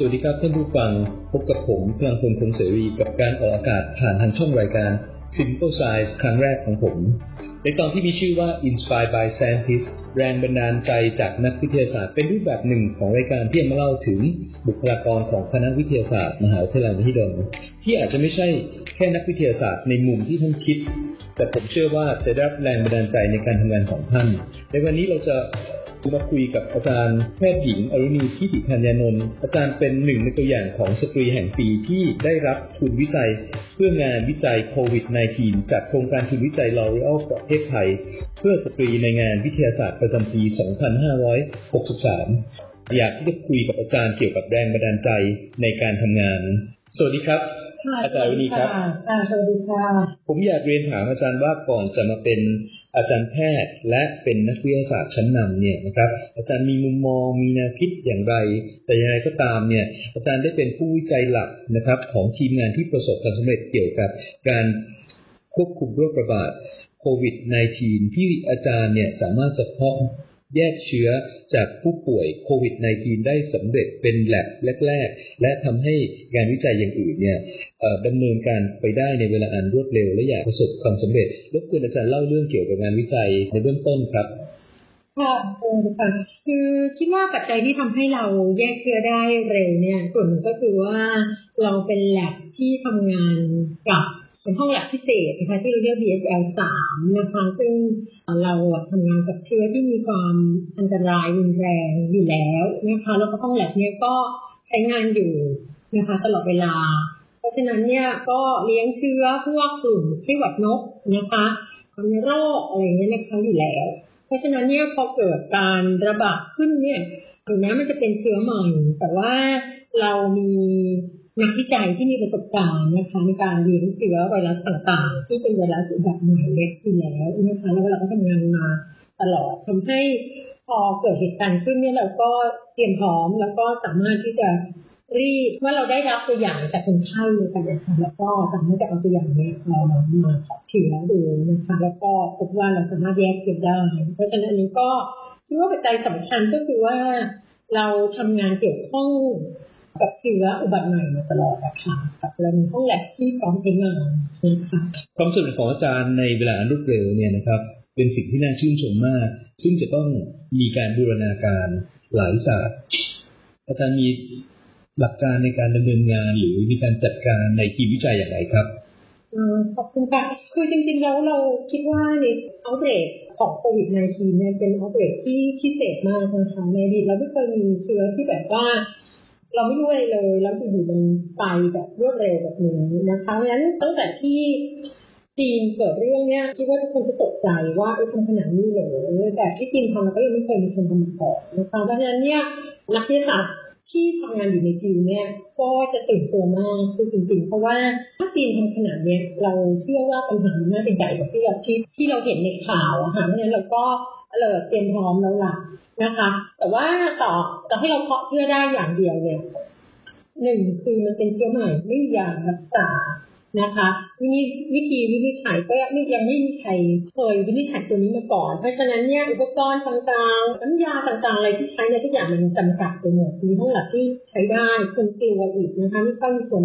สวัสดีครับท่านผู้ฟังพบกับผมพลังพลคงเสรีกับการออกอากาศผ่านทางช่องรายการ Simple Science ครั้งแรกของผม ในตอนที่มีชื่อว่า Inspired by Scientists แรงบันดาลใจจากนักวิทยาศาสตร์ เป็นรูปแบบหนึ่งของรายการที่จะมาเล่าถึงบุคลากรของคณะวิทยาศาสตร์มหาวิทยาลัยมหิดลที่อาจจะไม่ใช่แค่นักวิทยาศาสตร์ในมุมที่ท่านคิด แต่ผมเชื่อว่าจะได้รับแรงบันดาลใจในการทำงานของท่าน ในวันนี้เราจะ มาคุยกับอาจารย์แพทย์หญิงอรุณี ธิติธัญญานนท์อาจารย์เป็นหนึ่งในตัวอย่างของสตรีแห่งปีที่ได้รับทุนวิจัย เพื่องานวิจัยโควิด -19 จากโครงการทุนวิจัยลอรีอัลประเทศไทย เพื่อสตรีในงานวิทยาศาสตร์ประจำปี 2563 อยากที่จะคุยกับอาจารย์เกี่ยวกับแรงบันดาลใจในการทำงาน สวัสดีครับ อาจารย์อรุณีครับสวัสดีค่ะผมอยากเรียนถามอาจารย์ว่าก่อนจะมาเป็นอาจารย์แพทย์ และเป็นนักวิทยาศาสตร์ชั้นนำเนี่ยนะครับ อาจารย์มีมุมมองมีแนวคิดอย่างไร แต่ยังไงก็ตามเนี่ย อาจารย์ได้เป็นผู้วิจัยหลักนะครับ ของทีมงานที่ประสบความสำเร็จเกี่ยวกับการควบคุมโรคระบาดโควิด -19 ที่อาจารย์เนี่ยสามารถจะเพาะ แยกเชื้อจากผู้ป่วยโควิด -19 ได้สำเร็จเป็นแลบแรก ๆ และทำให้งานวิจัยอย่างอื่นเนี่ยดำเนินการไปได้ในเวลาอันรวดเร็ว และอยากประสบความสำเร็จรบกวนอาจารย์เล่าเรื่องเกี่ยวกับงานวิจัยในเบื้องต้นครับค่ะค่ะคือคิดว่าปัจจัยที่ทำให้เราแยกเชื้อได้เร็วเนี่ยส่วนหนึ่งก็คือว่าเราเป็นแลบที่ทำงานกับ เป็นห้องแลบพิเศษนะคะที่เราเรียก BSL 3นะคะ ซึ่งเราทำงานกับเชื้อที่มีความอันตรายรุนแรงอยู่แล้วนะคะแล้วก็ห้องแลบเนี้ยก็ใช้งานอยู่นะคะตลอดเวลา เพราะฉะนั้นเนี่ยก็เลี้ยงเชื้อพวกกลุ่มไข้หวัดนกนะคะมีโรคอะไรเงี้ยนะคะอยู่แล้ว เพราะฉะนั้นเนี่ยพอเกิดการระบาดขึ้นเนี่ยถึงแม้มันจะเป็นเชื้อใหม่แต่ว่าเรามี นักวิจัยที่มีประสบการณ์นะคะในการเลี้ยงเชื้อไวรัสต่างๆ ที่เป็นไวรัสแบบใหม่เล็กอยู่แล้วนะคะแล้วเราก็ทำงานมาตลอดทำให้พอเกิดเหตุการณ์ขึ้นเนี่ยเราก็เตรียมพร้อมแล้วก็สามารถที่จะรีบเมื่อเราได้รับตัวอย่างจากคนไข้กันนะคะแล้วก็สามารถจะเอาตัวอย่างนี้เรามาขอเชื้อดูนะคะแล้วก็พบว่าเราสามารถแยกเชื้อได้ เพราะฉะนั้นอันนี้ก็คิดว่าปัจจัยสำคัญก็คือว่าเราทำงานเกี่ยวข้อง กับเชื้ออุบัติใหม่มาตลอดนะคะกับเรามีห้องแลบที่พร้อมใช้งานนะคะความสำเร็จของอาจารย์ในเวลาอันรวดเร็วเนี่ยนะครับเป็นสิ่งที่น่าชื่นชมมาก ซึ่งจะต้องมีการบูรณาการหลายศาสตร์ อาจารย์มีหลักการในการดำเนินงานหรือมีการจัดการในทีมวิจัยอย่างไรครับขอบคุณค่ะ คือจริงๆแล้วเราคิดว่าในเอาเบรกของโควิด -19 เนี่ยเป็นเอาเบรกที่พิเศษมากนะคะในอดีตเราไม่เคยมีเชื้อที่แบบว่า เราไม่รู้อะไรเลย แล้วอยู่ๆมันไปแบบรวดเร็วแบบนี้นะคะเพราะฉะนั้นตั้งแต่ที่จีนเกิดเรื่องเนี้ยคิดว่าทุกคนจะตกใจว่าไอ้ทำขนาดนี้เหรอแต่ที่จีนทำเราก็ยังไม่เคยมีคนทำมาก่อนนะคะเพราะฉะนั้นเนี่ยนักวิทยาศาสตร์ ที่ทำงานอยู่ในจีนเนี่ยก็จะตื่นตัวมากคือจริงๆ เพราะว่าถ้าจีนทำขนาดเนี้ยเราเชื่อว่าปัญหาน่าจะใหญ่กว่าที่เราที่ที่เราเห็นในข่าวอะค่ะเพราะฉะนั้นเราก็เลยเตรียมพร้อมแล้วล่ะนะคะ แต่ว่าต่อจะให้เราเพาะเพื่อได้อย่างเดียวเนี่ยหนึ่งคือมันเป็นเชื้อใหม่ไม่มียารักษา นะคะวิวิธีวินิจฉัยก็ยังไม่ยังไม่มีใครเคยวินิจฉัยตัวนี้มาก่อน เพราะฉะนั้นเนี่ยอุปกรณ์ต่างๆน้ำยาต่างๆ อะไรที่ใช้เนี่ยทุกอย่างมันจำกัดไปหมดมีห้งหลักที่ใช้ได้คนกลัวอีกนะคะไม่ต้องมีคน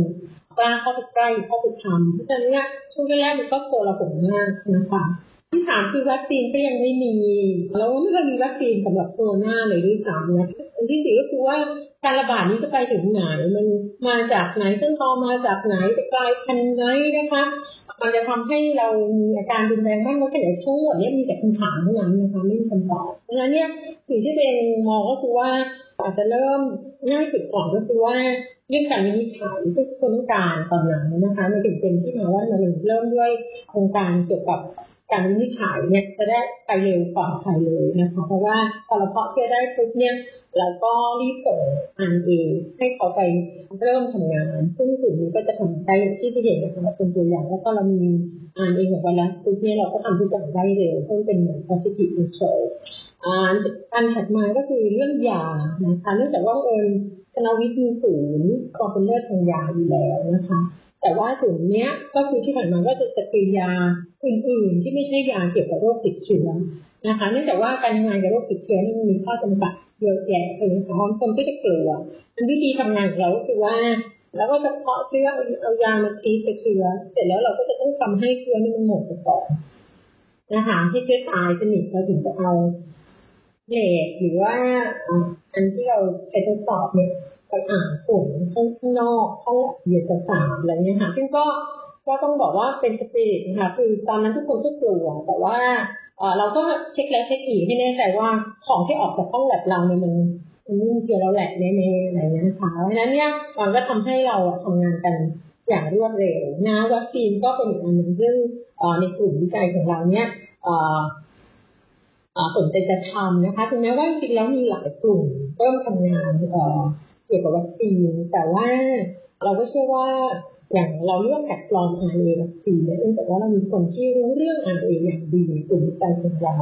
กล้าเข้าไปใกล้เข้าไปทำเพราะฉะนั้นเนี่ยช่วงแรกๆมันก็โกลาหลมากนะคะ ที่สามคือวัคซีนก็ยังไม่มีเราไม่เคยมีวัคซีนสำหรับโคโรนาเลยด้วยซ้ำนะอันที่สี่ก็คือว่าการระบาดนี้จะไปถึงไหน มันมาจากไหนซึ่งพอมาจากไหนจะกลายพันธุ์ไหนนะคะมันจะทำให้เรามีอาการรุนแรงมากน้อยแค่ไหนทั้งหมดนี้มีแต่คำถามเท่านั้นนะคะไม่มีคำตอบเพราะฉะนั้นเนี่ยสิ่งที่เป็นมองก็คือว่าอาจจะเริ่มง่ายสุดก่อนก็คือว่าเรื่องการวินิจฉัยที่คนต้องการตอนหลังนะคะมันถึงเป็นที่มาว่ามันเริ่มด้วยโครงการเกี่ยวกับ การวินิจฉัยเนี่ยจะได้ไปเร็วกว่าใครเลยนะคะ เพราะว่าพอเราเพาะเชื้อได้ปุ๊บเนี่ยเราก็รีบส่งอันเองให้เขาไปเริ่มทำงาน ซึ่งสิ่งนี้ก็จะทำได้ที่ที่เห็นนะคะเป็นตัวอย่างแล้วก็เรามีอันเองของวันปุ๊บเนี่ยเราก็ทำทุกอย่างได้เร็วเพราะเป็นเหมือน positive result อันถัดมาก็คือเรื่องยานะคะเนื่องจากว่าเอิญคณะวิทย์ศูนย์ความเป็นเลือดทางยาอยู่แล้วนะคะ แต่ว่าส่วนนี้ก็คือที่ผ่านมาก็จะจะเป็นยาอื่นๆ ที่ไม่ใช่ยาเกี่ยวกับโรคติดเชื้อนะคะเนื่องจากว่าการทำงานกับโรคติดเชื้อมันมีข้อจำกัดเยอะแยะเลยนะคะบางคนก็จะกลัววิธีทำงานของเราคือว่าแล้วก็จะเพาะเชื้อเอายามาทีกับเชื้อเสร็จแล้วเราก็จะต้องทำให้เชื้อนี่มันหมดไปก่อนนะคะที่เชื้อตายสนิทเราถึงจะเอาเลดหรือว่าอันที่เราใช้ทดสอบเนี่ย ไปอ่านผลข้างนอกห้องเยียดสารอะไรเงี้ยค่ะซึ่งก็ก็ต้องบอกว่าเป็นสปิริตนะคะคือตอนนั้นทุกคนก็กลัว แต่ว่าเราก็เช็คแล้วเช็คอีกให้แน่ใจว่าของที่ออกจากห้องแลบเราเนี่ยมันมันไม่มีเชื้อเราแหละแน่ๆอะไรเงี้ยนะคะเพราะฉะนั้นเนี่ยมันก็ทำให้เราทำงานกันอย่างรวดเร็วนะวัคซีนก็เป็นอีกอันหนึ่งซึ่งในกลุ่มวิจัยของเราเนี่ยสนใจจะทำนะคะถึงแม้ว่าจริงแล้วมีหลายกลุ่มเริ่มทำงาน เกี่ยวกับวัคซีน แต่ว่าเราก็เชื่อว่าอย่างเราเลือกแพลตฟอร์ม RNA วัคซีนเนื่องจากว่าเรามีคนที่รู้เรื่อง RNA อย่างดีในกลุ่มวิจัยของเรา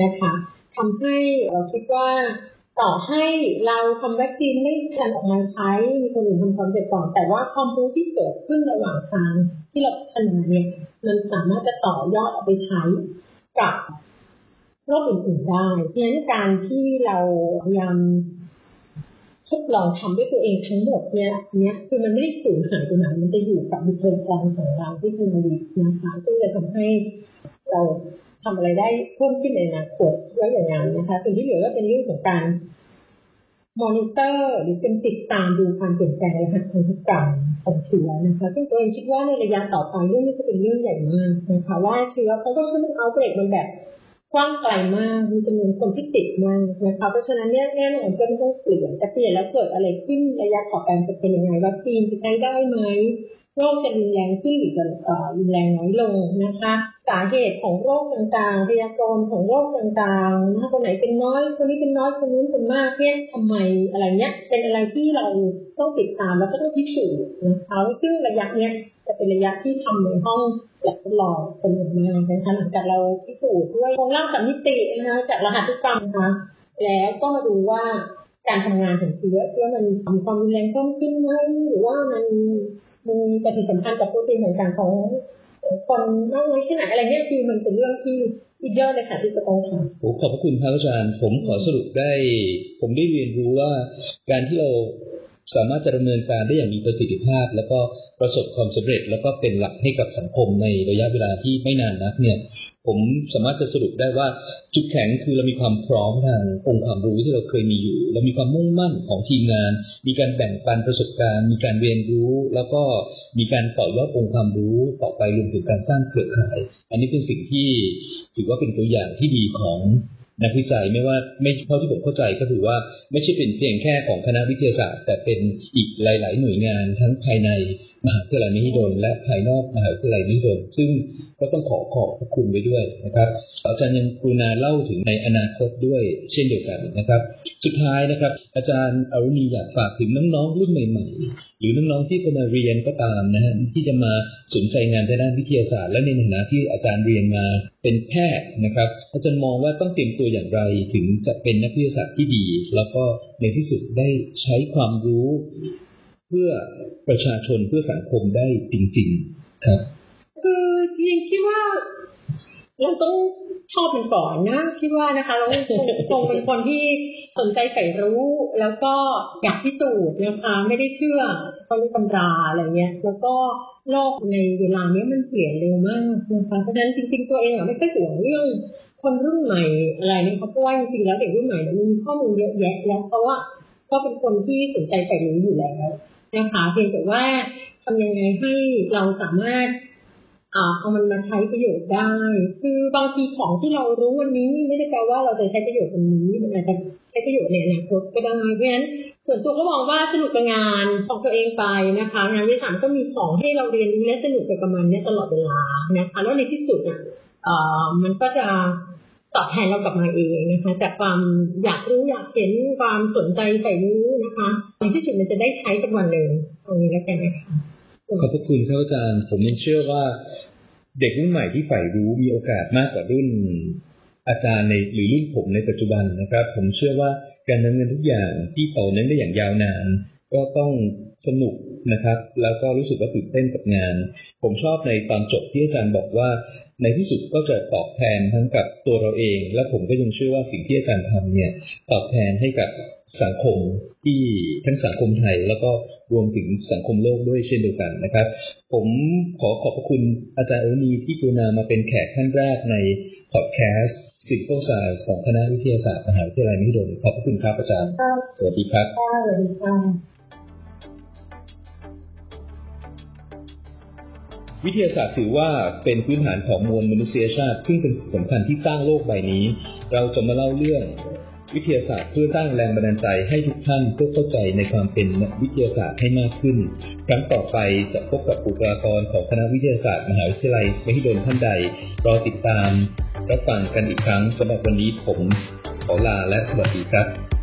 นะคะทำให้เราคิดว่าต่อให้เราทำวัคซีนไม่ทันออกมาใช้ มีคนอื่นทำความเสร็จก่อนแต่ว่าความรู้ที่เกิดขึ้นระหว่างทางที่เราพัฒนาเนี่ยมันสามารถจะต่อยอดเอาไปใช้กับโรคอื่นๆได้เพราะฉะนั้นการที่เราพยายาม ทดลองทำด้วยตัวเองทั้งหมดเนี่ยเนี้ยคือมันไม่ได้สูญหายไปไหนมันจะอยู่กับบุคลากรของเราที่เป็นวิทนะคะซึ่งจะทำให้เราทำอะไรได้เพิ่มขึ้นในอนาคตไว้อย่างนั้นนะคะสิ่งที่เหลือก็เป็นเรื่องของการมอนิเตอร์หรือเป็นติดตามดูความเปลี่ยนแปลงในทางพันธุกรรมของเชื้อนะคะ ซึ่งตัวเองคิดว่าในระยะต่อไปเรื่องนี้จะเป็นเรื่องใหญ่มากนะคะว่าเชื้อเพราะว่าเชื้อมันเอาเบรกมันแบบ กว้างไกลมากมีจำนวนคนที่ติดมากนะคะเพราะฉะนั้นเนี่ยแน่นอนเชื่อมต้องเปลี่ยนจะเปลี่ยนแล้วเกิดอะไรขึ้นระยะต่อไปจะเป็นยังไงวัคซีนจะใช้ได้ไหมโรคจะรุนแรงขึ้นหรือจะรุนแรงน้อยลงนะคะ สาเหตุของโรคต่างๆพยากรณ์ของโรคต่างๆนะคนไหนเป็นน้อยคนนี้เป็นน้อยคนนู้นเป็นมากเนี่ยทำไมอะไรเนี้ยเป็นอะไรที่เราต้องติดตามแล้วก็ต้องพิสูจน์นะคะซึ่งระยะเนี้ยจะเป็นระยะที่ทำในห้องแลบ ลองเป็นอย่างมากนะคะหลังจากเราพิสูจน์ด้วยโครงร่างสามมิตินะคะจากรหัสทุกกรรมนะคะแล้วก็มาดูว่าการทำงานของเชื้อเชื้อมันมีความรุนแรงเพิ่มขึ้นไหมหรือว่ามันมีปฏิสัมพันธ์กับโปรตีนต่างๆของคนมากน้อยแค่ไหนอะไรเนี่ยคือมันเป็นเรื่องที่อีกเยอะเลยค่ะที่จะต้องทำผมขอบพระคุณครับอาจารย์ ผมขอสรุปได้ ผมได้เรียนรู้ว่า การที่เรา สามารถจะดำเนินการได้อย่างมีประสิทธิภาพ แล้วก็ประสบความสำเร็จ แล้วก็เป็นหลักให้กับสังคมในระยะเวลาที่ไม่นานนักเนี่ยผมสามารถจะสรุปได้ว่าจุดแข็งคือเรามีความพร้อมทางองค์ความรู้ที่เราเคยมีอยู่เรามีความมุ่งมั่นของทีมงาน มีการแบ่งปันประสบการณ์ มีการเรียนรู้ แล้วก็มีการต่อยอดองค์ความรู้ต่อไปรวมถึงการสร้างเครือข่าย อันนี้เป็นสิ่งที่ถือว่าเป็นตัวอย่างที่ดีของ นักวิจัยไม่ว่าไม่เท่าที่ผมเข้าใจก็คือว่าไม่ใช่เป็นเพียงแค่ของคณะวิทยาศาสตร์แต่เป็นอีกหลาย ๆ หน่วยงานทั้งภายใน มหาวิทยาลัยมหิดลและภายนอกมหาวิทยาลัยมหิดลซึ่งก็ต้องขอขอบคุณไปด้วยนะครับอาจารย์ยังกรุณาเล่าถึงในอนาคตด้วยเช่นเดียวกันนะครับ สุดท้ายนะครับ อาจารย์อรุณีอยากฝากถึงน้องๆรุ่นใหม่ ๆ หรือน้องๆที่จะมาเรียนก็ตามนะฮะที่จะมาสนใจงานด้านวิทยาศาสตร์ และในฐานะที่อาจารย์เรียนมาเป็นแพทย์นะครับอาจารย์มองว่าต้องเตรียมตัวอย่างไรถึงจะเป็นนักวิทยาศาสตร์ที่ดี แล้วก็ในที่สุดได้ใช้ความรู้ เพื่อประชาชนเพื่อสังคมได้จริง ๆ ครับ คือจริงคิดว่าเราต้องชอบมันก่อนนะคิดว่านะคะเราคงเป็นคนที่สนใจใฝ่รู้ แล้วก็อยากพิสูจน์นะคะไม่ได้เชื่อเขารู้ตำราอะไรเงี้ย แล้วก็โลกในเวลานี้มันเปลี่ยนเร็วมากนะคะเพราะฉะนั้นจริง ๆ ตัวเองอะไม่ค่อยห่วงเรื่องคนรุ่นใหม่อะไรนะคะเพราะว่าจริงๆแล้วเด็กรุ่นใหม่มันมีข้อมูลเยอะแยะแล้วเพราะว่าก็เป็นคนที่สนใจใฝ่รู้อยู่แล้ว นะคะเพียงแต่ว่าทำยังไงให้เราสามารถเอามันมาใช้ประโยชน์ได้ คือบางทีของที่เรารู้วันนี้ ไม่ได้แปลว่าเราจะใช้ประโยชน์วันนี้มันอาจจะใช้ประโยชน์ในอนาคตก็ได้เพราะฉะนั้นส่วนตัวก็มองว่าสนุกกับงานของตัวเองไปนะคะ งานวิชาก็มีของให้เราเรียนรู้และสนุกไปกับมันเนี่ยตลอดเวลานะคะแล้วในที่สุดอะมันก็จะ ตอบแทนเรากลับมาเองนะคะจากความอยากรู้อยากเห็นความสนใจใส่รู้นะคะในที่สุดมันจะได้ใช้สักวันหนึ่งตรงนี้แล้วกันนะคะขอบพระคุณครับอาจารย์ ผมยังเชื่อว่า เด็กรุ่นใหม่ที่ใฝ่รู้มีโอกาสมากกว่ารุ่นอาจารย์ในหรือรุ่นผมในปัจจุบันนะครับ ผมเชื่อว่าการดำเนินทุกอย่างที่ต่อเนื่องได้อย่างยาวนาน ก็ต้องสนุกนะครับ แล้วก็รู้สึกว่าตื่นเต้นกับงาน ผมชอบในตอนจบที่อาจารย์บอกว่า ในที่สุดก็จะตอบแทนทั้งกับตัวเราเอง และผมก็ยังเชื่อว่าสิ่งที่อาจารย์ทำเนี่ยตอบแทนให้กับสังคมที่ทั้งสังคมไทย แล้วก็รวมถึงสังคมโลกด้วยเช่นเดียวกันนะครับ ผมขอขอบพระคุณอาจารย์เอนีที่กรุณามาเป็นแขกท่านแรกในพอดแคสต์ Simple Science ของคณะวิทยาศาสตร์มหาวิทยาลัยมหิดลขอบพระคุณครับอาจารย์ สวัสดีครับสวัสดีค่ะ วิทยาศาสตร์ถือว่าเป็นพื้นฐานของมวลมนุษยชาติ ซึ่งเป็นสิ่งสำคัญที่สร้างโลกใบนี้ เราจะมาเล่าเรื่องวิทยาศาสตร์เพื่อสร้างแรงบันดาลใจให้ทุกท่านเพื่อเข้าใจในความเป็นนักวิทยาศาสตร์ให้มากขึ้น ครั้งต่อไปจะพบกับบุคลากรของคณะวิทยาศาสตร์มหาวิทยาลัยมหิดลท่านใด รอติดตามรับฟังกันอีกครั้งสำหรับวันนี้ผมขอลาและสวัสดีครับ